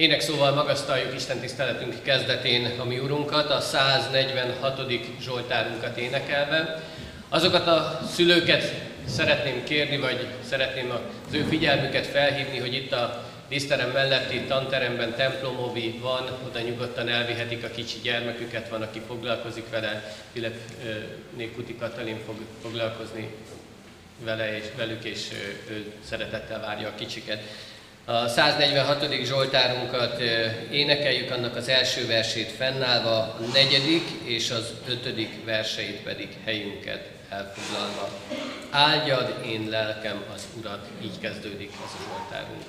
Ének szóval magasztaljuk Isten tiszteletünk kezdetén a mi Urunkat, a 146. Zsoltárunkat énekelve. Azokat a szülőket szeretném kérni, vagy szeretném az ő figyelmüket felhívni, hogy itt a díszterem melletti tanteremben templomovi van, oda nyugodtan elvihetik a kicsi gyermeküket, van, aki foglalkozik vele, Filip Nékuti Katalin fog foglalkozni vele és velük, és ő szeretettel várja a kicsiket. A 146. Zsoltárunkat énekeljük, annak az első versét fennállva, a negyedik és az ötödik verseit pedig helyünket elfoglalva. Áldjad én lelkem az Urat, így kezdődik ez a Zsoltárunk.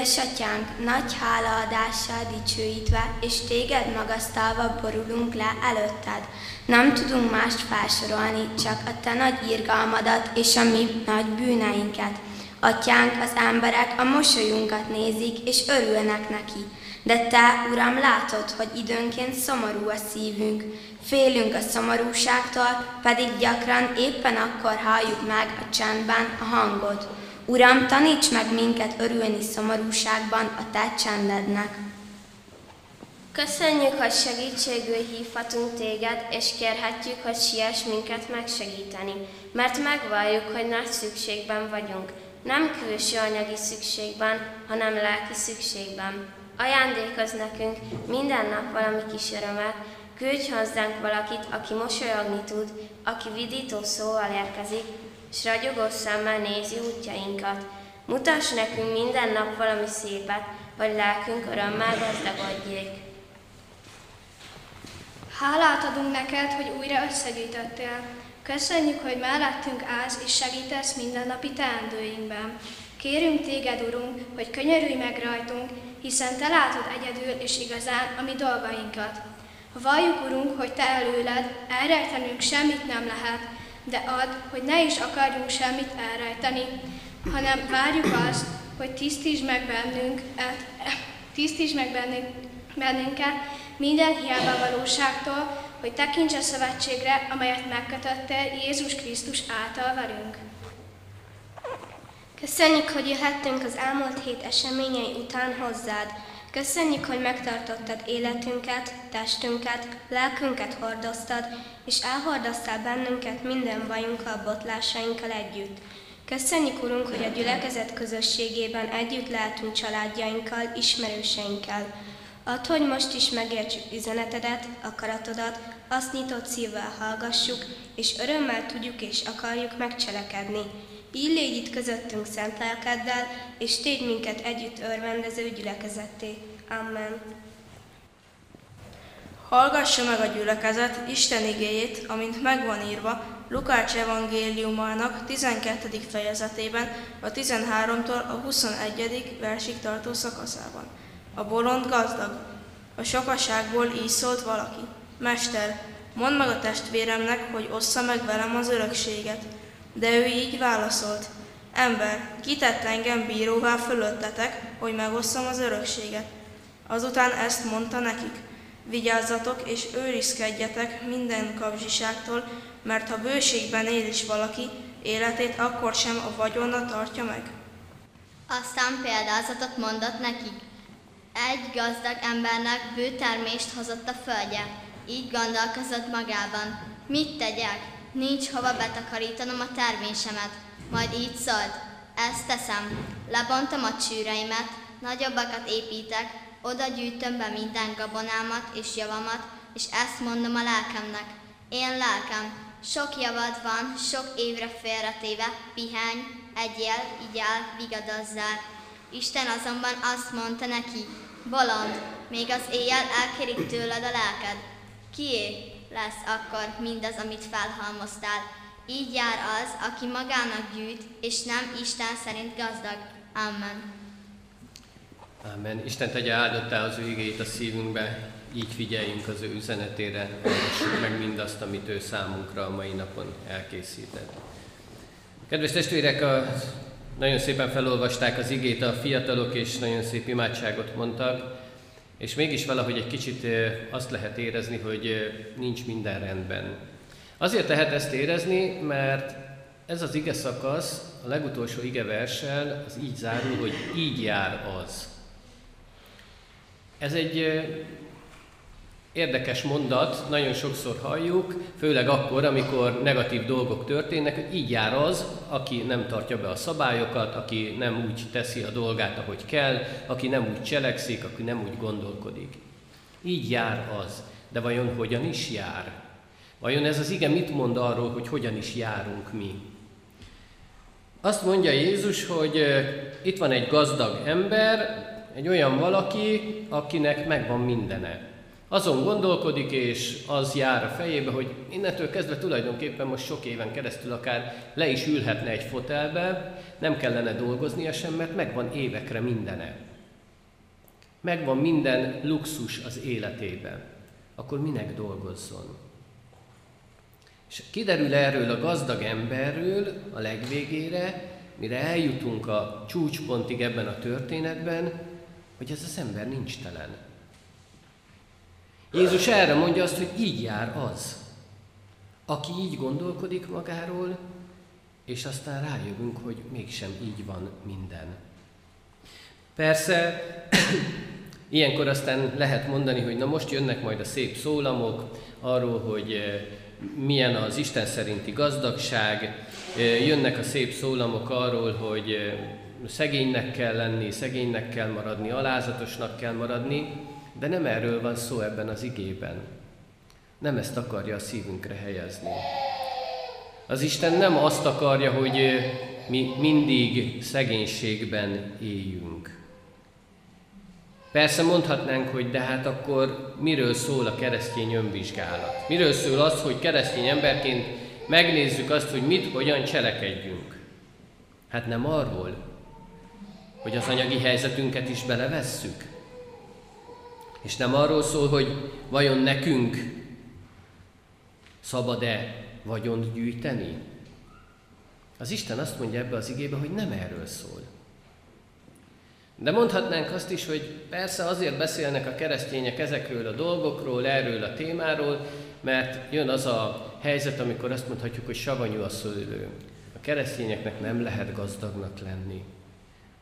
Édesatyánk, nagy hálaadással dicsőítve, és téged magasztalva borulunk le előtted. Nem tudunk mást felsorolni, csak a te nagy irgalmadat és a mi nagy bűneinket. Atyánk, az emberek a mosolyunkat nézik, és örülnek neki. De te, Uram, látod, hogy időnként szomorú a szívünk. Félünk a szomorúságtól, pedig gyakran éppen akkor halljuk meg a csendben a hangod. Uram, taníts meg minket örülni szomorúságban a Te csendednek. Köszönjük, hogy segítségül hívhatunk Téged, és kérhetjük, hogy siess minket megsegíteni, mert megvalljuk, hogy nagy szükségben vagyunk. Nem külső anyagi szükségben, hanem lelki szükségben. Ajándékoz nekünk minden nap valami kis örömet, küldj hozzánk valakit, aki mosolyogni tud, aki vidító szóval érkezik, s ragyogó szemmel nézi útjainkat. Mutass nekünk minden nap valami szépet, hogy lelkünk örömmel gazdagodjék. Hálát adunk neked, hogy újra összegyűjtöttél. Köszönjük, hogy mellettünk állsz és segítesz mindennapi teendőinkben. Kérünk téged, Urunk, hogy könyörülj meg rajtunk, hiszen te látod egyedül és igazán a mi dolgainkat. Valljuk, Urunk, hogy Te előled, elrejtenünk semmit nem lehet, de add, hogy ne is akarjunk semmit elrejteni, hanem várjuk azt, hogy tisztíts meg bennünk, tisztíts meg bennünk, bennünket minden hiába valóságtól, hogy tekints a szövetségre, amelyet megkötöttél Jézus Krisztus által velünk. Köszönjük, hogy jöhettünk az elmúlt hét eseményei után hozzád. Köszönjük, hogy megtartottad életünket, testünket, lelkünket hordoztad, és elhordoztál bennünket minden bajunkkal, botlásainkkal együtt. Köszönjük, Urunk, hogy a gyülekezet közösségében együtt lehetünk családjainkkal, ismerőseinkkel. Add, hogy most is megértsük üzenetedet, akaratodat, azt nyitott szívvel hallgassuk, és örömmel tudjuk és akarjuk megcselekedni. Így légy itt közöttünk szent lelkeddel, és tégy minket együtt örvendező gyülekezetté. Amen. Hallgassa meg a gyülekezet Isten igéjét, amint megvan írva Lukács evangéliumának 12. fejezetében, a 13-tól a 21. versig tartó szakaszában. A bolond gazdag. A sokaságból így szólt valaki. Mester, mondd meg a testvéremnek, hogy ossza meg velem az örökséget. De ő így válaszolt. Ember, kitett engem bíróvá fölöttetek, hogy megosszam az örökséget. Azután ezt mondta nekik. Vigyázzatok és őrizkedjetek minden kapzsiságtól, mert ha bőségben él is valaki, életét akkor sem a vagyonna tartja meg. Aztán példázatot mondott nekik. Egy gazdag embernek bőtermést hozott a földje. Így gondolkozott magában. Mit tegyek? Nincs hova betakarítanom a termésemet. Majd így szólt. Ezt teszem. Lebontom a csűreimet, nagyobbakat építek, oda gyűjtöm be minden gabonámat és javamat, és ezt mondom a lelkemnek. Én lelkem, sok javad van, sok évre félretéve, pihány, egyél, igyál, vigadozzál. Isten azonban azt mondta neki, bolond, még az éjjel elkérik tőled a lelked. Kié lesz akkor mindaz, amit felhalmoztál? Így jár az, aki magának gyűjt, és nem Isten szerint gazdag. Amen. Amen. Isten tegye áldottá az ő igéit a szívünkbe, így figyeljünk az ő üzenetére, hallgassuk meg mindazt, amit ő számunkra a mai napon elkészített. Kedves testvérek, a, nagyon szépen felolvasták az igét a fiatalok, és nagyon szép imádságot mondtak, és mégis valahogy egy kicsit azt lehet érezni, hogy nincs minden rendben. Azért lehet ezt érezni, mert ez az ige szakasz, a legutolsó ige verssel, az így zárul, hogy így jár az. Ez egy érdekes mondat, nagyon sokszor halljuk, főleg akkor, amikor negatív dolgok történnek, hogy így jár az, aki nem tartja be a szabályokat, aki nem úgy teszi a dolgát, ahogy kell, aki nem úgy cselekszik, aki nem úgy gondolkodik. Így jár az. De vajon hogyan is jár? Vajon ez az ige mit mond arról, hogy hogyan is járunk mi? Azt mondja Jézus, hogy itt van egy gazdag ember, egy olyan valaki, akinek megvan mindene. Azon gondolkodik, és az jár a fejébe, hogy innentől kezdve tulajdonképpen most sok éven keresztül akár le is ülhetne egy fotelbe, nem kellene dolgoznia sem, mert megvan évekre mindene. Megvan minden luxus az életében. Akkor minek dolgozzon? És kiderül erről a gazdag emberről a legvégére, mire eljutunk a csúcspontig ebben a történetben, hogy ez az ember nincs telen. Jézus erre mondja azt, hogy így jár az, aki így gondolkodik magáról, és aztán rájövünk, hogy mégsem így van minden. Persze, ilyenkor aztán lehet mondani, hogy na most jönnek majd a szép szólamok arról, hogy eh, milyen az Isten szerinti gazdagság, eh, jönnek a szép szólamok arról, hogy eh, szegénynek kell lenni, szegénynek kell maradni, alázatosnak kell maradni, de nem erről van szó ebben az igében. Nem ezt akarja a szívünkre helyezni. Az Isten nem azt akarja, hogy mi mindig szegénységben éljünk. Persze mondhatnánk, hogy de hát akkor miről szól a keresztény önvizsgálat? Miről szól az, hogy keresztény emberként megnézzük azt, hogy mit, hogyan cselekedjünk? Hát nem arról, hogy az anyagi helyzetünket is belevesszük? És nem arról szól, hogy vajon nekünk szabad-e vagyont gyűjteni? Az Isten azt mondja ebbe az igébe, hogy nem erről szól. De mondhatnánk azt is, hogy persze azért beszélnek a keresztények ezekről a dolgokról, erről a témáról, mert jön az a helyzet, amikor azt mondhatjuk, hogy savanyú a szőlő. A keresztényeknek nem lehet gazdagnak lenni.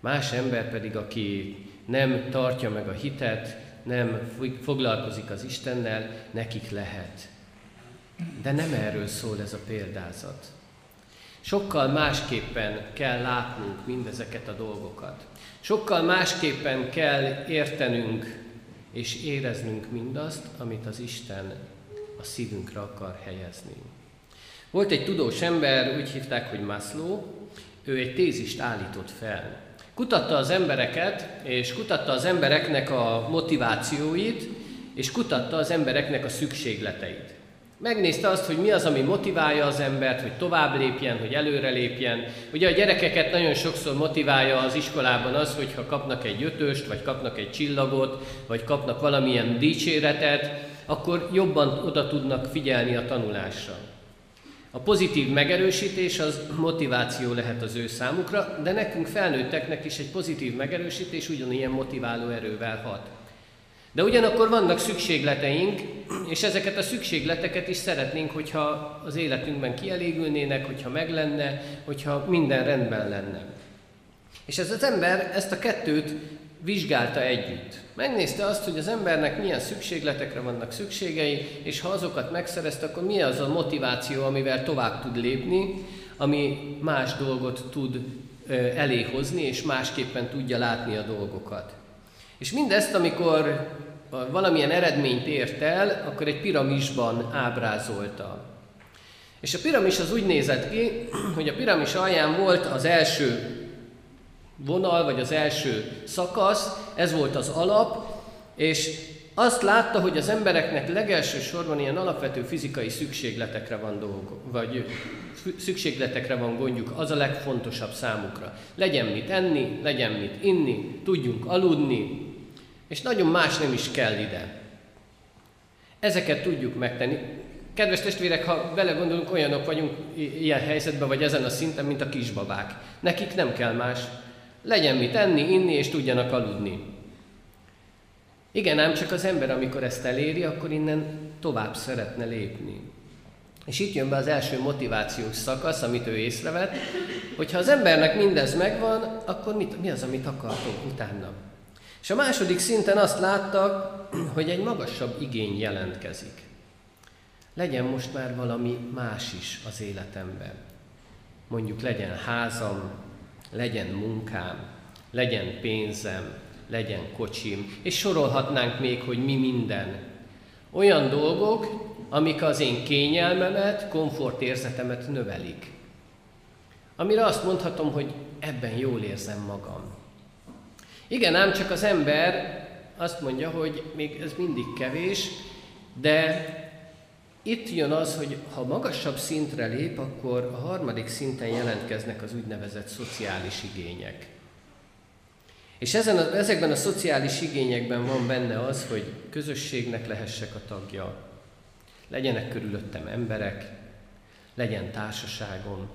Más ember pedig, aki nem tartja meg a hitet, nem foglalkozik az Istennel, nekik lehet. De nem erről szól ez a példázat. Sokkal másképpen kell látnunk mindezeket a dolgokat. Sokkal másképpen kell értenünk és éreznünk mindazt, amit az Isten a szívünkre akar helyezni. Volt egy tudós ember, úgy hívták, hogy Maslow, ő egy tézist állított fel. Kutatta az embereket, és kutatta az embereknek a motivációit, és kutatta az embereknek a szükségleteit. Megnézte azt, hogy mi az, ami motiválja az embert, hogy tovább lépjen, hogy előre lépjen. Ugye a gyerekeket nagyon sokszor motiválja az iskolában az, hogyha kapnak egy ötöst, vagy kapnak egy csillagot, vagy kapnak valamilyen dicséretet, akkor jobban oda tudnak figyelni a tanulásra. A pozitív megerősítés az motiváció lehet az ő számukra, de nekünk felnőtteknek is egy pozitív megerősítés ugyanilyen motiváló erővel hat. De ugyanakkor vannak szükségleteink, és ezeket a szükségleteket is szeretnénk, hogyha az életünkben kielégülnének, hogyha meg lenne, hogyha minden rendben lenne. És ez az ember ezt a kettőt vizsgálta együtt. Megnézte azt, hogy az embernek milyen szükségletekre vannak szükségei, és ha azokat megszerezte, akkor mi az a motiváció, amivel tovább tud lépni, ami más dolgot tud eléhozni, és másképpen tudja látni a dolgokat. És mindezt, amikor valamilyen eredményt ért el, akkor egy piramisban ábrázolta. És a piramis az úgy nézett ki, hogy a piramis alján volt az első vonal, vagy az első szakasz, ez volt az alap, és azt látta, hogy az embereknek legelső sorban ilyen alapvető fizikai szükségletekre van dolgok, vagy szükségletekre van gondjuk, az a legfontosabb számukra. Legyen mit enni, legyen mit inni, tudjunk aludni, és nagyon más nem is kell ide. Ezeket tudjuk megtenni. Kedves testvérek, ha belegondolunk, olyanok vagyunk ilyen helyzetben, vagy ezen a szinten, mint a kisbabák. Nekik nem kell más. Legyen mit enni, inni, és tudjanak aludni. Igen, ám csak az ember, amikor ezt eléri, akkor innen tovább szeretne lépni. És itt jön be az első motivációs szakasz, amit ő észrevett, hogy ha az embernek mindez megvan, akkor mit, mi az, amit akartok utána? És a második szinten azt láttak, hogy egy magasabb igény jelentkezik. Legyen most már valami más is az életemben. Mondjuk legyen házam, legyen munkám, legyen pénzem, legyen kocsim, és sorolhatnánk még, hogy mi minden. Olyan dolgok, amik az én kényelmemet, komfortérzetemet növelik. Amire azt mondhatom, hogy ebben jól érzem magam. Igen, ám csak az ember azt mondja, hogy még ez mindig kevés, de itt jön az, hogy ha magasabb szintre lép, akkor a harmadik szinten jelentkeznek az úgynevezett szociális igények. És ezen a, ezekben a szociális igényekben van benne az, hogy közösségnek lehessek a tagja, legyenek körülöttem emberek, legyen társaságom,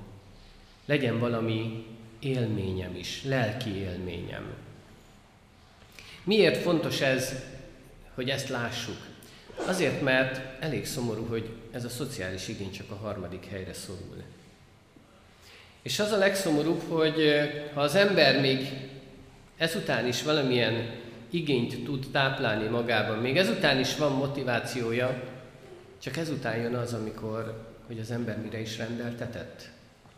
legyen valami élményem is, lelki élményem. Miért fontos ez, hogy ezt lássuk? Azért, mert elég szomorú, hogy ez a szociális igény csak a harmadik helyre szorul. És az a legszomorúbb, hogy ha az ember még ezután is valamilyen igényt tud táplálni magában, még ezután is van motivációja, csak ezután jön az, amikor, hogy az ember mire is rendeltetett,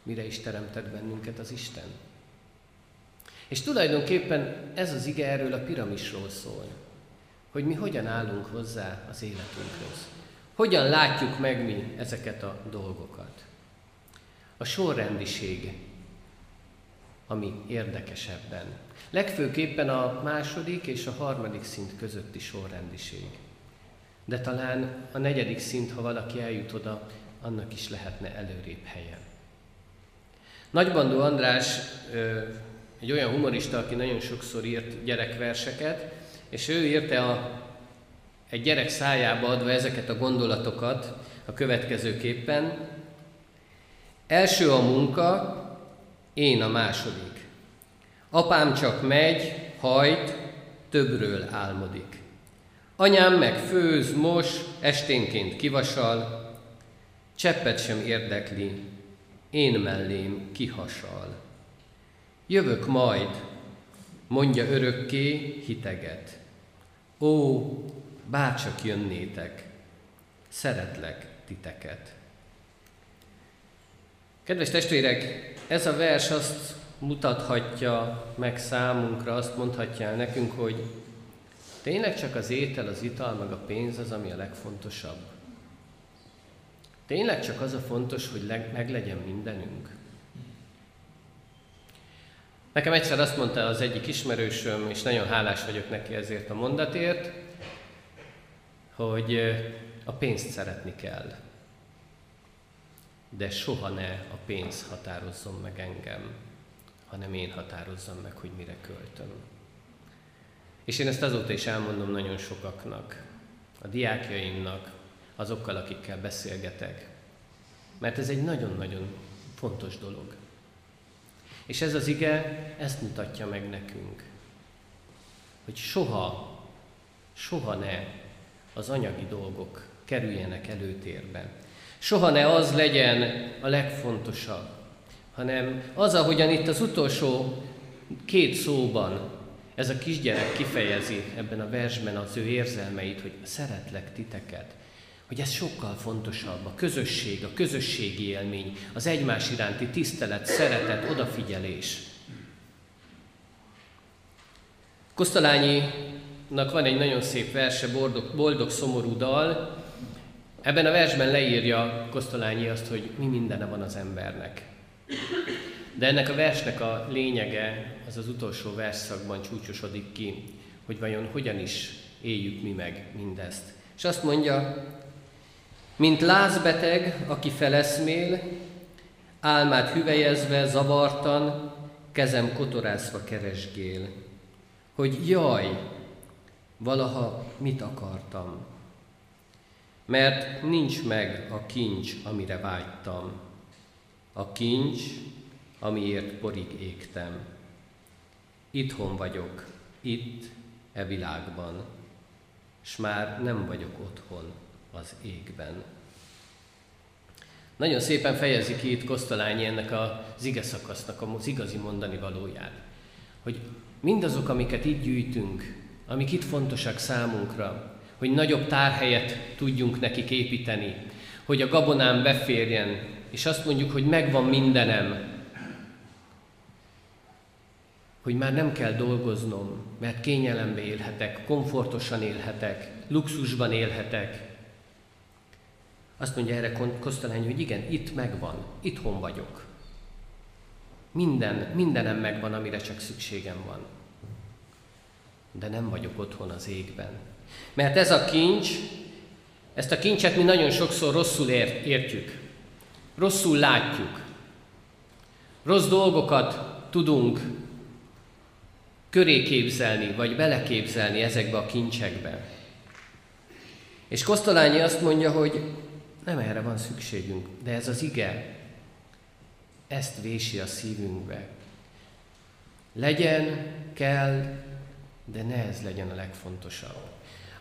mire is teremtett bennünket az Isten. És tulajdonképpen ez az ige erről a piramisról szól, hogy mi hogyan állunk hozzá az életünkhöz. Hogyan látjuk meg mi ezeket a dolgokat. A sorrendiség, ami érdekesebben. Legfőképpen a második és a harmadik szint közötti sorrendiség. De talán a negyedik szint, ha valaki eljut oda, annak is lehetne előrébb helye. Nagybandó András egy olyan humorista, aki nagyon sokszor írt gyerekverseket, és ő írta a egy gyerek szájába adva ezeket a gondolatokat a következőképpen. Első a munka, én a második. Apám csak megy, hajt, többről álmodik. Anyám meg főz, mos, esténként kivasal, cseppet sem érdekli, én mellém kihasal. Jövök majd, mondja örökké hiteget. Ó, bárcsak jönnétek, szeretlek titeket. Kedves testvérek, ez a vers azt mutathatja meg számunkra, azt mondhatja el nekünk, hogy tényleg csak az étel, az ital, meg a pénz az, ami a legfontosabb. Tényleg csak az a fontos, hogy meglegyen mindenünk. Nekem egyszer azt mondta az egyik ismerősöm, és nagyon hálás vagyok neki ezért a mondatért, hogy a pénzt szeretni kell. De soha ne a pénz határozzon meg engem, hanem én határozzam meg, hogy mire költöm. És én ezt azóta is elmondom nagyon sokaknak, a diákjaimnak, azokkal, akikkel beszélgetek. Mert ez egy nagyon-nagyon fontos dolog. És ez az ige ezt mutatja meg nekünk, hogy soha, soha ne az anyagi dolgok kerüljenek előtérbe. Soha ne az legyen a legfontosabb, hanem az, ahogyan itt az utolsó két szóban ez a kisgyerek kifejezi ebben a versben az ő érzelmeit, hogy szeretlek titeket, hogy ez sokkal fontosabb, a közösség, a közösségi élmény, az egymás iránti tisztelet, szeretet, odafigyelés. Kosztolányinak van egy nagyon szép verse, boldog, boldog szomorú dal. Ebben a versben leírja Kosztolányi azt, hogy mi mindene van az embernek. De ennek a versnek a lényege az az utolsó versszakban csúcsosodik ki, hogy vajon hogyan is éljük mi meg mindezt. És azt mondja, mint lázbeteg, aki feleszmél, álmát hüvelyezve, zavartan, kezem kotorászva keresgél, hogy jaj, valaha mit akartam, mert nincs meg a kincs, amire vágytam, a kincs, amiért porig égtem. Itthon vagyok, itt, e világban, s már nem vagyok otthon az égben. Nagyon szépen fejezi ki itt Kosztolányi ennek az ige szakasznak az igazi mondani valóját. Hogy mindazok, amiket itt gyűjtünk, amik itt fontosak számunkra, hogy nagyobb tárhelyet tudjunk nekik építeni, hogy a gabonám beférjen, és azt mondjuk, hogy megvan mindenem, hogy már nem kell dolgoznom, mert kényelembe élhetek, komfortosan élhetek, luxusban élhetek, azt mondja erre Kosztolány, hogy igen, itt megvan, itthon vagyok. Minden, mindenem megvan, amire csak szükségem van. De nem vagyok otthon az égben. Mert ez a kincs, ezt a kincset mi nagyon sokszor rosszul értjük. Rosszul látjuk. Rossz dolgokat tudunk köré képzelni, vagy beleképzelni ezekbe a kincsekbe. És Kosztolányi azt mondja, hogy nem erre van szükségünk, de ez az ige, ezt vési a szívünkbe. Legyen, kell, de ne ez legyen a legfontosabb.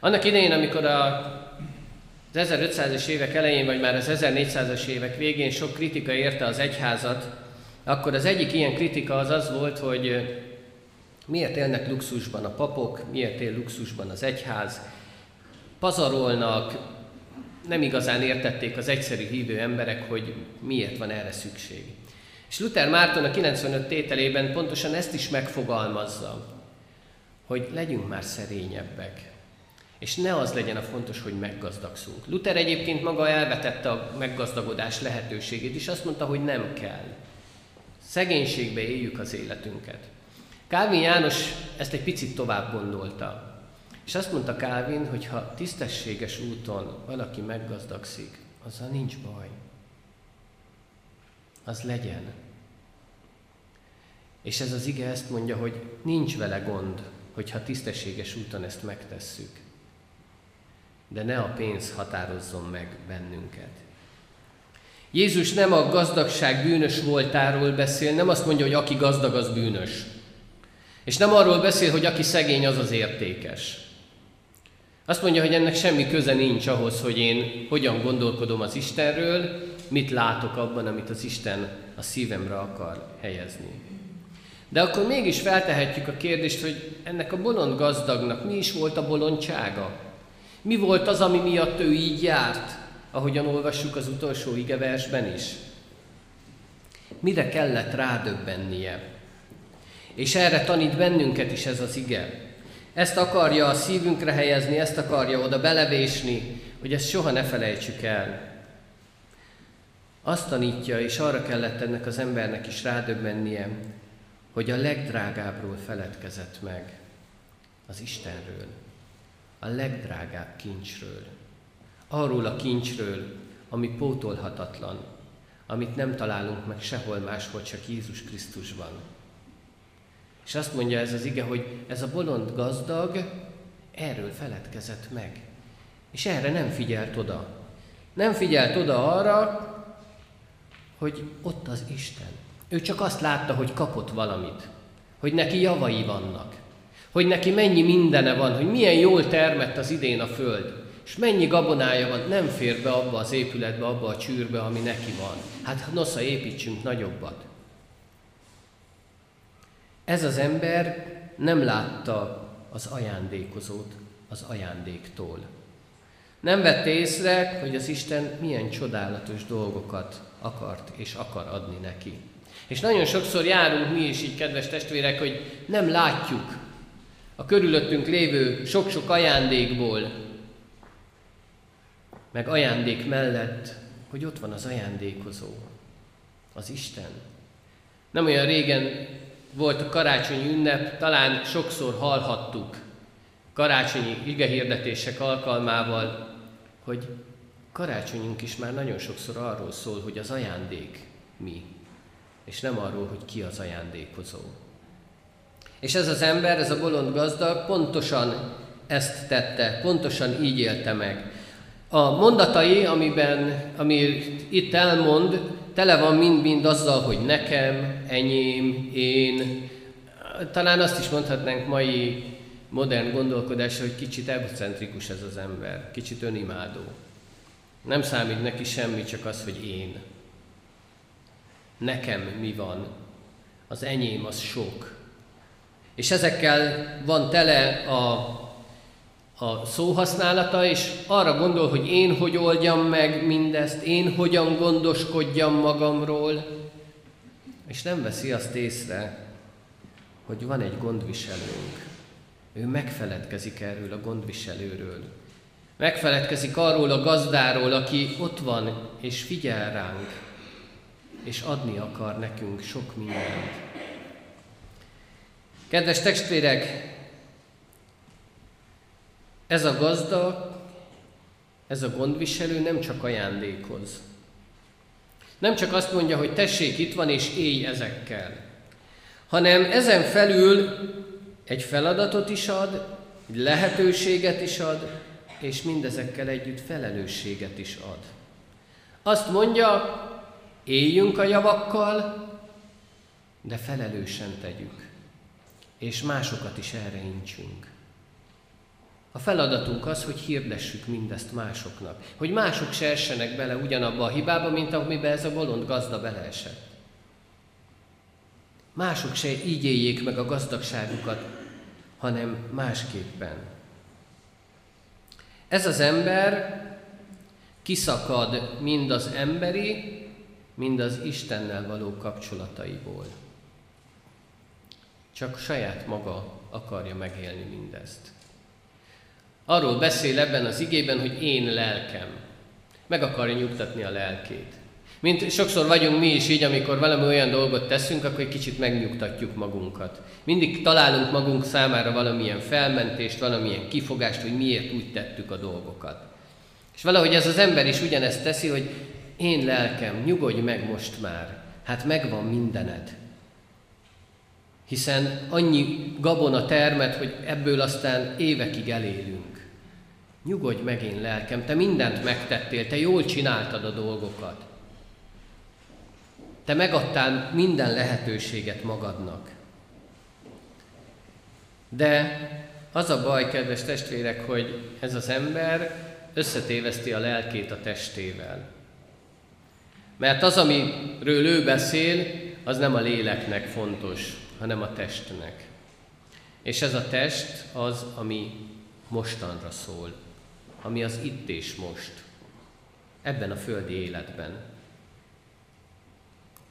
Annak idején, amikor a, az 1500-es évek elején, vagy már az 1400-as évek végén sok kritika érte az egyházat, akkor az egyik ilyen kritika az az volt, hogy miért élnek luxusban a papok, miért él luxusban az egyház, pazarolnak, nem igazán értették az egyszerű hívő emberek, hogy miért van erre szükség. És Luther Márton a 95 tételében pontosan ezt is megfogalmazza, hogy legyünk már szerényebbek, és ne az legyen a fontos, hogy meggazdagszunk. Luther egyébként maga elvetette a meggazdagodás lehetőségét, és azt mondta, hogy nem kell. Szegénységbe éljük az életünket. Kávin János ezt egy picit tovább gondolta. És azt mondta Calvin, hogy ha tisztességes úton valaki meggazdagszik, azzal nincs baj. Az legyen. És ez az ige ezt mondja, hogy nincs vele gond, hogyha tisztességes úton ezt megtesszük. de ne a pénz határozzon meg bennünket. Jézus nem a gazdagság bűnös voltáról beszél, nem azt mondja, hogy aki gazdag, az bűnös. És nem arról beszél, hogy aki szegény, az az értékes. Azt mondja, hogy ennek semmi köze nincs ahhoz, hogy én hogyan gondolkodom az Istenről, mit látok abban, amit az Isten a szívemre akar helyezni. De akkor mégis feltehetjük a kérdést, hogy ennek a bolond gazdagnak mi is volt a bolondsága? Mi volt az, ami miatt ő így járt, ahogyan olvassuk az utolsó igeversben is? Mire kellett rádöbbennie? És erre tanít bennünket is ez az ige. Ezt akarja a szívünkre helyezni, ezt akarja oda belevésni, hogy ezt soha ne felejtsük el. Azt tanítja, és arra kellett ennek az embernek is rádöbbennie, hogy a legdrágábbról feledkezett meg, az Istenről, a legdrágább kincsről, arról a kincsről, ami pótolhatatlan, amit nem találunk meg sehol máshol, csak Jézus Krisztusban. És azt mondja ez az ige, hogy ez a bolond gazdag erről feledkezett meg. És erre nem figyelt oda. Nem figyelt oda arra, hogy ott az Isten. Ő csak azt látta, hogy kapott valamit, hogy neki javai vannak, hogy neki mennyi mindene van, hogy milyen jól termett az idén a föld, és mennyi gabonája van, nem fér be abba az épületbe, abba a csűrbe, ami neki van. Hát nosza, építsünk nagyobbat. Ez az ember nem látta az ajándékozót az ajándéktól. Nem vette észre, hogy az Isten milyen csodálatos dolgokat akart és akar adni neki. És nagyon sokszor járunk mi is így, kedves testvérek, hogy nem látjuk a körülöttünk lévő sok-sok ajándékból, meg ajándék mellett, hogy ott van az ajándékozó, az Isten. Nem olyan régen volt a karácsonyi ünnep, talán sokszor hallhattuk karácsonyi igehirdetések alkalmával, hogy karácsonyunk is már nagyon sokszor arról szól, hogy az ajándék mi, és nem arról, hogy ki az ajándékozó. És ez az ember, ez a bolond gazdag pontosan ezt tette, pontosan így élte meg. A mondatai, amiben, amit itt elmond, tele van mind-mind azzal, hogy nekem, enyém, én. Talán azt is mondhatnánk mai modern gondolkodásra, hogy kicsit egocentrikus ez az ember, kicsit önimádó. Nem számít neki semmi, csak az, hogy én. Nekem mi van, az enyém az sok. És ezekkel van tele a, a szóhasználata, és arra gondol, hogy én hogy oldjam meg mindezt, én hogyan gondoskodjam magamról, és nem veszi azt észre, hogy van egy gondviselőnk. Ő megfeledkezik erről a gondviselőről. Megfeledkezik arról a gazdáról, aki ott van és figyel ránk, és adni akar nekünk sok mindent. Kedves testvérek, ez a gazda, ez a gondviselő nem csak ajándékoz. Nem csak azt mondja, hogy tessék, itt van, és élj ezekkel, hanem ezen felül egy feladatot is ad, egy lehetőséget is ad, és mindezekkel együtt felelősséget is ad. Azt mondja, éljünk a javakkal, de felelősen tegyük, és másokat is erre intsünk. A feladatunk az, hogy hirdessük mindezt másoknak, hogy mások se essenek bele ugyanabba a hibába, mint amiben ez a bolond gazda beleesett. Mások se így éljék meg a gazdagságukat, hanem másképpen. Ez az ember kiszakad mind az emberi, mind az Istennel való kapcsolataiból. Csak saját maga akarja megélni mindezt. Arról beszél ebben az igében, hogy én lelkem. Meg akarja nyugtatni a lelkét. Mint sokszor vagyunk mi is így, amikor valami olyan dolgot teszünk, akkor egy kicsit megnyugtatjuk magunkat. Mindig találunk magunk számára valamilyen felmentést, valamilyen kifogást, hogy miért úgy tettük a dolgokat. És valahogy ez az ember is ugyanezt teszi, hogy én lelkem, nyugodj meg most már, hát megvan mindened. Hiszen annyi gabona termet, hogy ebből aztán évekig elélünk. Nyugodj meg én lelkem, te mindent megtettél, te jól csináltad a dolgokat. Te megadtál minden lehetőséget magadnak. De az a baj, kedves testvérek, hogy ez az ember összetéveszti a lelkét a testével. Mert az, amiről ő beszél, az nem a léleknek fontos, hanem a testnek. És ez a test az, ami mostanra szól, ami az itt és most, ebben a földi életben.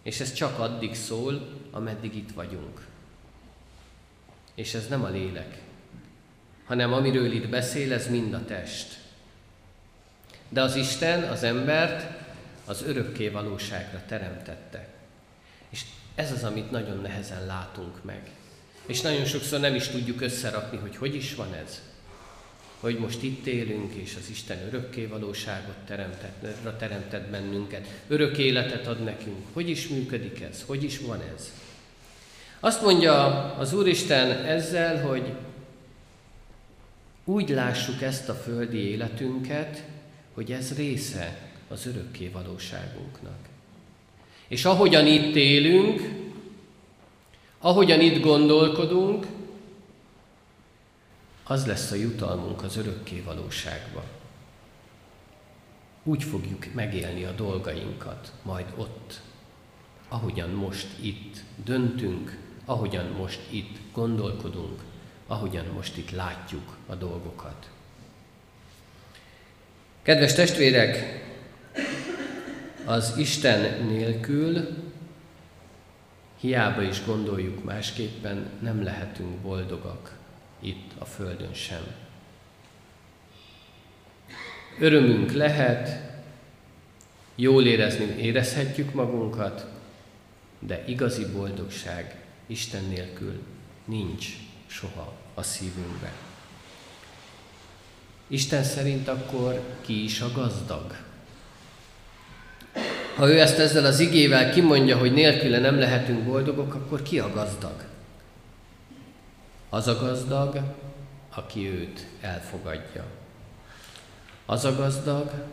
És ez csak addig szól, ameddig itt vagyunk. És ez nem a lélek, hanem amiről itt beszél, ez mind a test. De az Isten az embert az örökké valóságra teremtette. És ez az, amit nagyon nehezen látunk meg. És nagyon sokszor nem is tudjuk összerakni, hogy hogy is van ez. Hogy most itt élünk, és az Isten örökké valóságot teremtett, teremtett bennünket, örök életet ad nekünk. Hogy is működik ez? Hogy is van ez? Azt mondja az Úristen ezzel, hogy úgy lássuk ezt a földi életünket, hogy ez része az örökké valóságunknak. És ahogyan itt élünk, ahogyan itt gondolkodunk, az lesz a jutalmunk az örökké valóságba. Úgy fogjuk megélni a dolgainkat, majd ott, ahogyan most itt döntünk, ahogyan most itt gondolkodunk, ahogyan most itt látjuk a dolgokat. Kedves testvérek, az Isten nélkül hiába is gondoljuk másképpen, nem lehetünk boldogak itt a Földön sem. Örömünk lehet, jól érezni, érezhetjük magunkat, de igazi boldogság Isten nélkül nincs soha a szívünkben. Isten szerint akkor ki is a gazdag? Ha ő ezt ezzel az igével kimondja, hogy nélküle nem lehetünk boldogok, akkor ki a gazdag? Az a gazdag, aki őt elfogadja. Az a gazdag,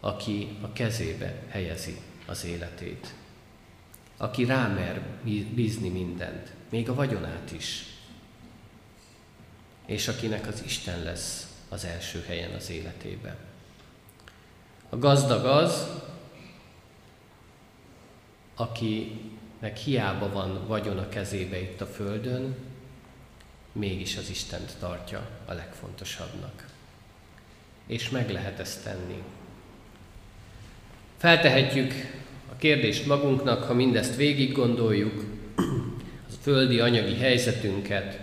aki a kezébe helyezi az életét. Aki rámer bízni mindent, még a vagyonát is. És akinek az Isten lesz az első helyen az életében. A gazdag az, akinek hiába van vagyon a kezébe itt a földön, mégis az Istent tartja a legfontosabbnak. És meg lehet ezt tenni. Feltehetjük a kérdést magunknak, ha mindezt végig gondoljuk, a földi anyagi helyzetünket,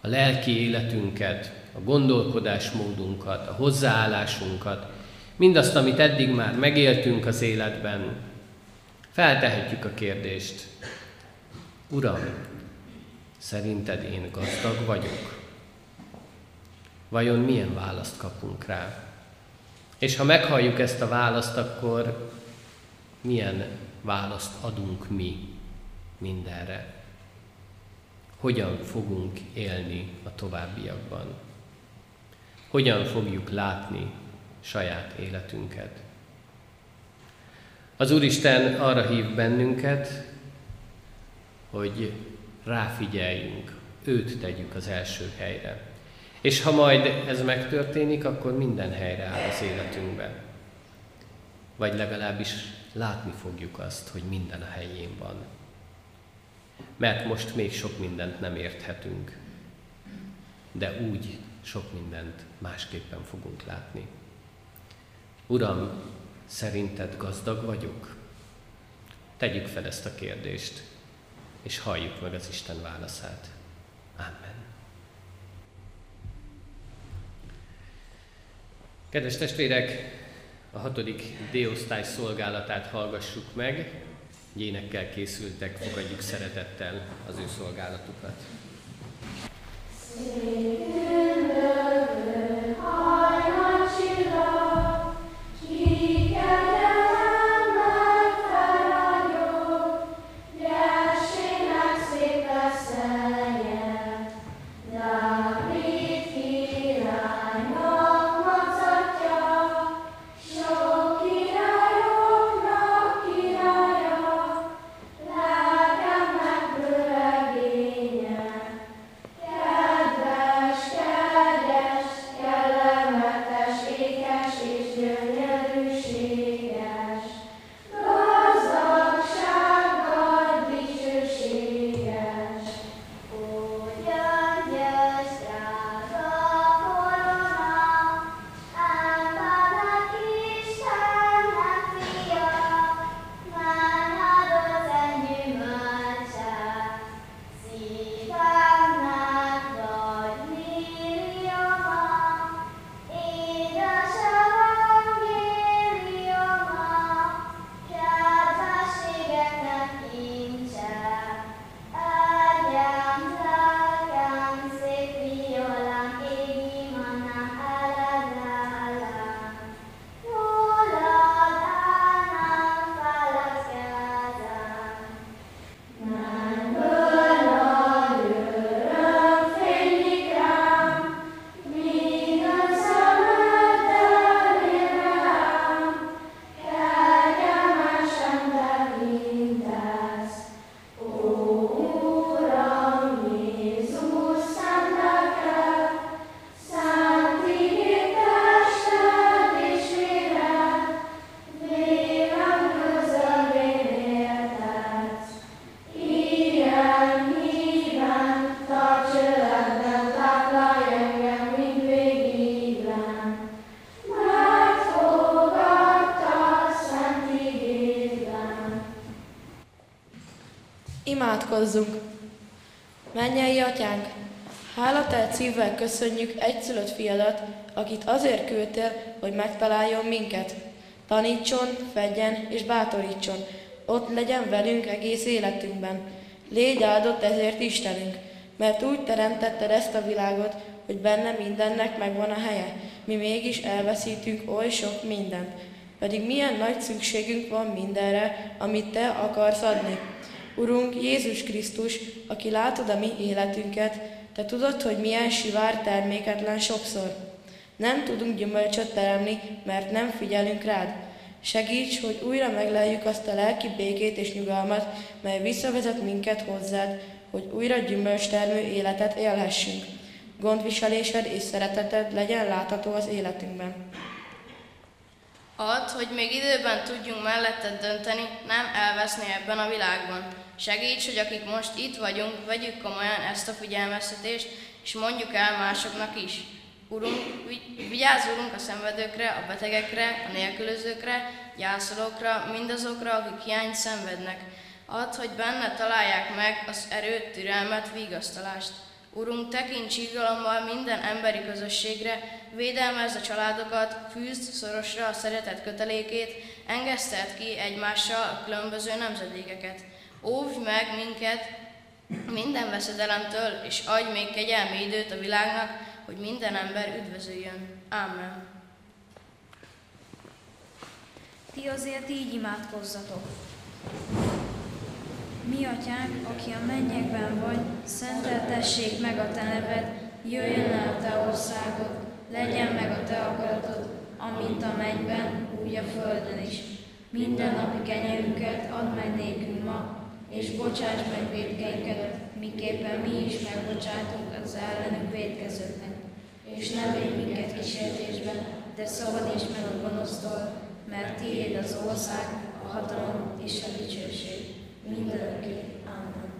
a lelki életünket, a gondolkodásmódunkat, a hozzáállásunkat, mindazt, amit eddig már megéltünk az életben, feltehetjük a kérdést, Uram, szerinted én gazdag vagyok? Vajon milyen választ kapunk rá? És ha meghalljuk ezt a választ, akkor milyen választ adunk mi mindenre? Hogyan fogunk élni a továbbiakban? Hogyan fogjuk látni saját életünket. Az Úristen arra hív bennünket, hogy ráfigyeljünk, őt tegyük az első helyre. És ha majd ez megtörténik, akkor minden helyre áll az életünkben. Vagy legalábbis látni fogjuk azt, hogy minden a helyén van. Mert most még sok mindent nem érthetünk, de úgy sok mindent másképpen fogunk látni. Uram, szerinted gazdag vagyok? Tegyük fel ezt a kérdést, és halljuk meg az Isten válaszát. Amen. Kedves testvérek, a hatodik D-osztály szolgálatát hallgassuk meg. Gyénekkel készültek, fogadjuk szeretettel az ő szolgálatukat. Szépen. Hálátelt szívvel köszönjük egyszülött fiadat, akit azért küldtél, hogy megtaláljon minket. Tanítson, fedjen és bátorítson, ott legyen velünk egész életünkben. Légy áldott ezért Istenünk, mert úgy teremtetted ezt a világot, hogy benne mindennek megvan a helye. Mi mégis elveszítünk oly sok mindent. Pedig milyen nagy szükségünk van mindenre, amit Te akarsz adni. Urunk Jézus Krisztus, aki látod a mi életünket, Te tudod, hogy milyen sivár terméketlen sokszor. Nem tudunk gyümölcsöt teremni, mert nem figyelünk rád. Segíts, hogy újra megleljük azt a lelki békét és nyugalmat, mely visszavezet minket hozzád, hogy újra gyümölcstermő életet élhessünk. Gondviselésed és szereteted legyen látható az életünkben. Add, hogy még időben tudjunk melletted dönteni, nem elveszni ebben a világban. Segíts, hogy akik most itt vagyunk, vegyük komolyan ezt a figyelmeztetést, és mondjuk el másoknak is. Urunk, vigyázz a szenvedőkre, a betegekre, a nélkülözőkre, gyászolókra, mindazokra, akik hiányt szenvednek. Add, hogy benne találják meg az erőt, türelmet, vigasztalást. Urunk, tekints igazalommal minden emberi közösségre, védelmezd a családokat, fűzd szorosra a szeretet kötelékét, engeszteld ki egymással a különböző nemzedékeket. Óvj meg minket minden veszedelemtől, és adj még kegyelmi időt a világnak, hogy minden ember üdvözöljön. Amen. Ti azért így imádkozzatok. Mi atyánk, aki a mennyekben vagy, szenteltessék meg a te neved, jöjjön el a te országod, legyen meg a te akaratod, amint a mennyben, úgy a földön is. Minden napi kenyerünket add meg nékünk ma, és bocsáss meg védkeinket, miképpen mi is megbocsátunk az ellenünk védkezőknek. És ne védj minket kísértésbe, de szabadíts meg a gonosztól, mert tiéd az ország, a hatalom és a dicsőség mindörökké. Amen.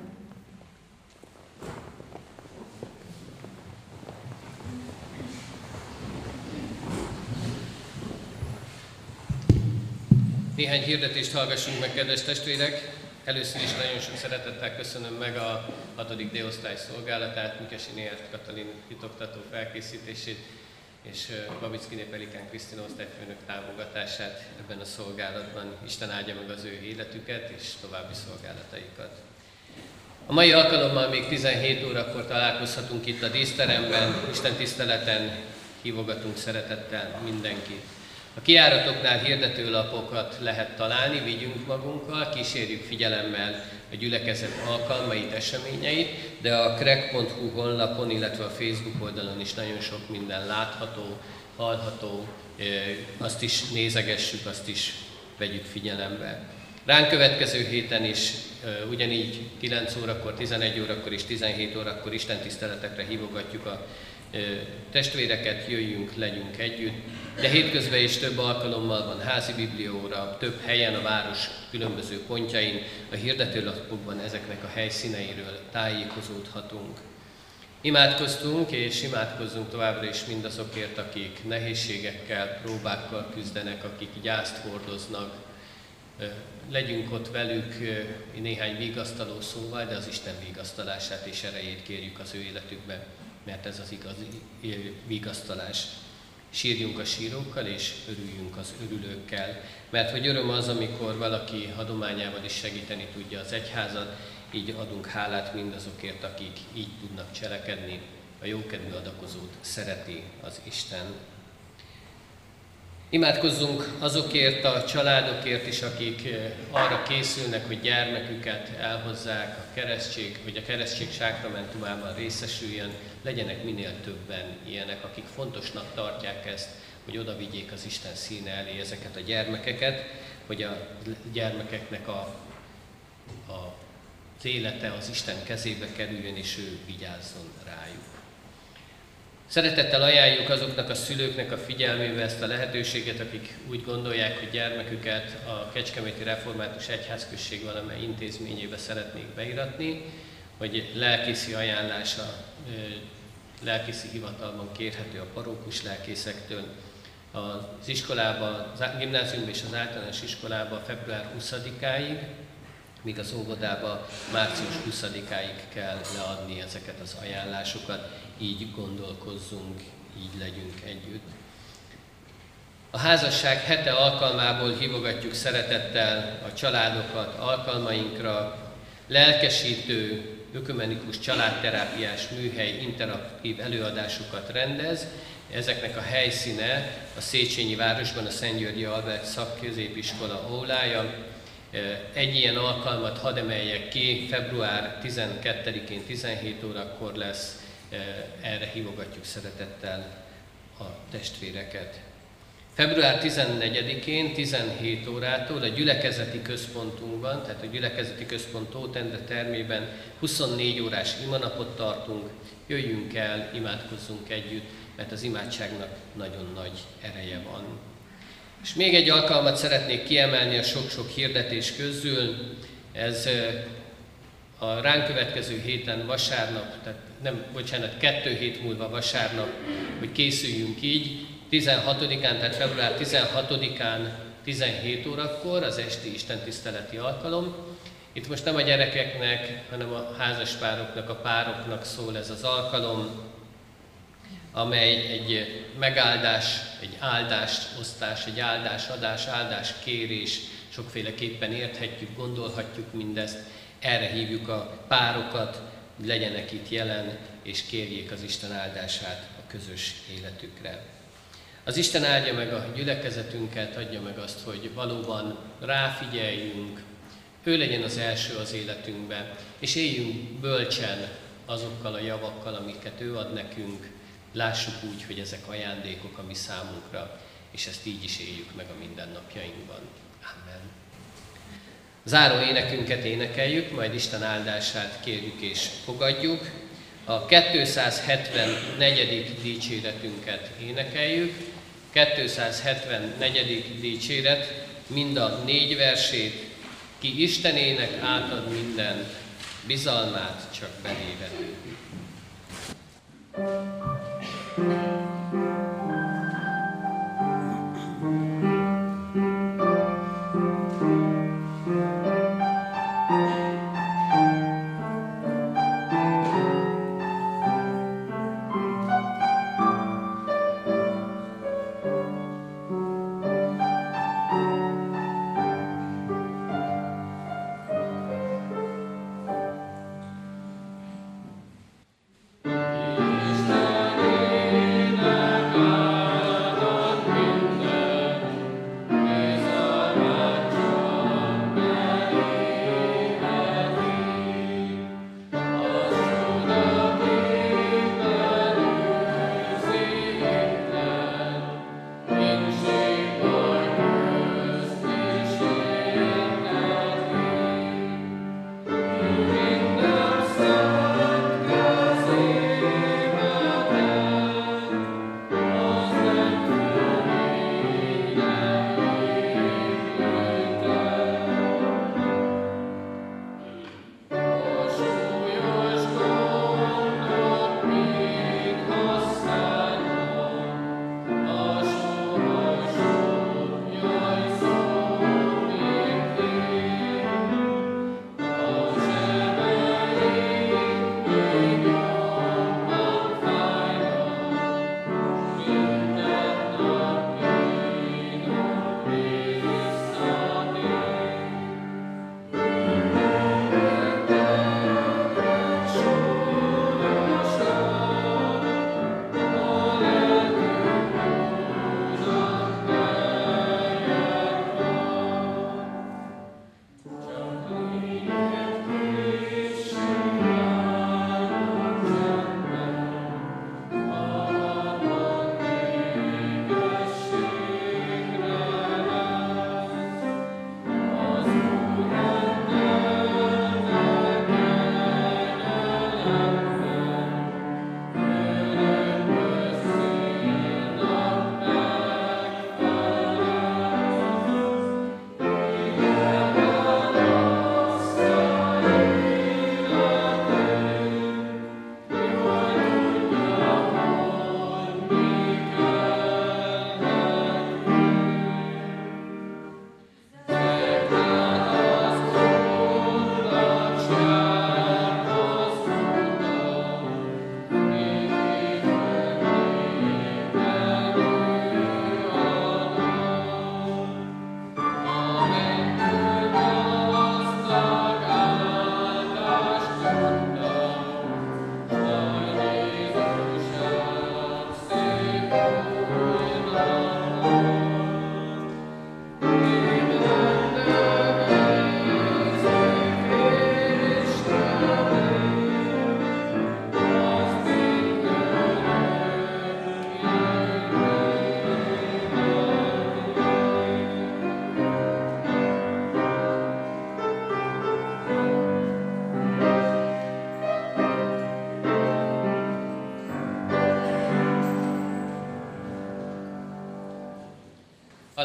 Néhány hirdetést hallgassunk meg, kedves testvérek! Először is nagyon sok szeretettel köszönöm meg a 6. D-osztály szolgálatát, Mikesi Néert Katalin hitoktató felkészítését, és Babicki Pelikán Krisztina osztályfőnök támogatását ebben a szolgálatban. Isten áldja meg az ő életüket és további szolgálataikat. A mai alkalommal még 17 órakor találkozhatunk itt a díszteremben, Isten tiszteleten hívogatunk szeretettel mindenkit. A kiáratoknál hirdetőlapokat lehet találni, vigyünk magunkkal, kísérjük figyelemmel a gyülekezet alkalmait, eseményeit, de a crack.hu honlapon, illetve a Facebook oldalon is nagyon sok minden látható, hallható, azt is nézegessük, azt is vegyük figyelembe. Ránk következő héten is ugyanígy 9 órakor, 11 órakor és 17 órakor Isten tiszteletekre hívogatjuk a testvéreket, jöjjünk, legyünk együtt. De hétközben is több alkalommal van házi biblióra, több helyen a város különböző pontjain, a hirdetőlapokban ezeknek a helyszíneiről tájékozódhatunk. Imádkoztunk és imádkozzunk továbbra is mindazokért, akik nehézségekkel, próbákkal küzdenek, akik gyászt hordoznak. Legyünk ott velük néhány vigasztaló szóval, de az Isten vigasztalását és erejét kérjük az ő életükben mert ez az igazi vigasztalás. Sírjunk a sírókkal, és örüljünk az örülőkkel, mert hogy öröm az, amikor valaki adományával is segíteni tudja az egyházat, így adunk hálát mindazokért, akik így tudnak cselekedni. A jókedvű adakozót szereti az Isten. Imádkozzunk azokért a családokért is, akik arra készülnek, hogy gyermeküket elhozzák a keresztség, hogy a keresztség sákramentumában részesüljön, legyenek minél többen ilyenek, akik fontosnak tartják ezt, hogy oda vigyék az Isten színe elé ezeket a gyermekeket, hogy a gyermekeknek a, a, az élete az Isten kezébe kerüljön, és ő vigyázzon rájuk. Szeretettel ajánljuk azoknak a szülőknek a figyelmébe ezt a lehetőséget, akik úgy gondolják, hogy gyermeküket a Kecskeméti Református Egyházközség valamely intézményébe szeretnék beiratni, hogy lelkészi ajánlása, lelkészi hivatalban kérhető a parókus lelkészektől. Az iskolába, a gimnáziumban és az általános iskolában február 20-áig, míg az óvodába március 20-áig kell leadni ezeket az ajánlásokat, így gondolkozzunk, így legyünk együtt. A házasság hete alkalmából hívogatjuk szeretettel a családokat alkalmainkra, lelkesítő, ökumenikus családterápiás műhely interaktív előadásokat rendez. Ezeknek a helyszíne a Széchenyi városban a Szent Györgyi Albert szakközépiskola ólája. Egy ilyen alkalmat hadd emeljek ki, február 12-én 17 órakor lesz, erre hívogatjuk szeretettel a testvéreket. Február 14-én 17 órától a gyülekezeti központunkban, tehát a gyülekezeti központ Ótendre termében 24 órás imanapot tartunk, jöjjünk el, imádkozzunk együtt, mert az imádságnak nagyon nagy ereje van. És még egy alkalmat szeretnék kiemelni a sok-sok hirdetés közül, ez a ránk következő héten vasárnap, tehát nem, bocsánat, kettő hét múlva vasárnap, hogy készüljünk így, 16-án, tehát február 16-án 17 órakor az esti istentiszteleti alkalom. Itt most nem a gyerekeknek, hanem a házaspároknak, a pároknak szól ez az alkalom, amely egy megáldás, egy áldást osztás, egy áldás adás, áldás kérés, sokféleképpen érthetjük, gondolhatjuk mindezt. Erre hívjuk a párokat, hogy legyenek itt jelen, és kérjék az Isten áldását a közös életükre. Az Isten áldja meg a gyülekezetünket, adja meg azt, hogy valóban ráfigyeljünk, ő legyen az első az életünkben, és éljünk bölcsen azokkal a javakkal, amiket ő ad nekünk, lássuk úgy, hogy ezek ajándékok a mi számunkra, és ezt így is éljük meg a mindennapjainkban. Amen. Záró énekünket énekeljük, majd Isten áldását kérjük és fogadjuk. A 274. dicséretünket énekeljük. 274. dicséret, mind a négy versét, ki Istenének átad minden, bizalmát csak belévedő.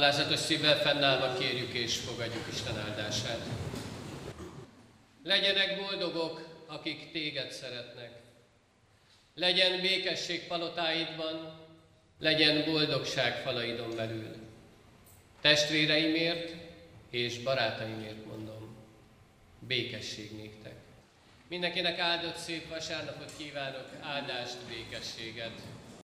Alázatos szívvel fennállva kérjük és fogadjuk Isten áldását. Legyenek boldogok, akik téged szeretnek. Legyen békesség palotáidban, legyen boldogság falaidon belül. Testvéreimért és barátaimért mondom, békesség néktek. Mindenkinek áldott szép vasárnapot kívánok, áldást, békességet.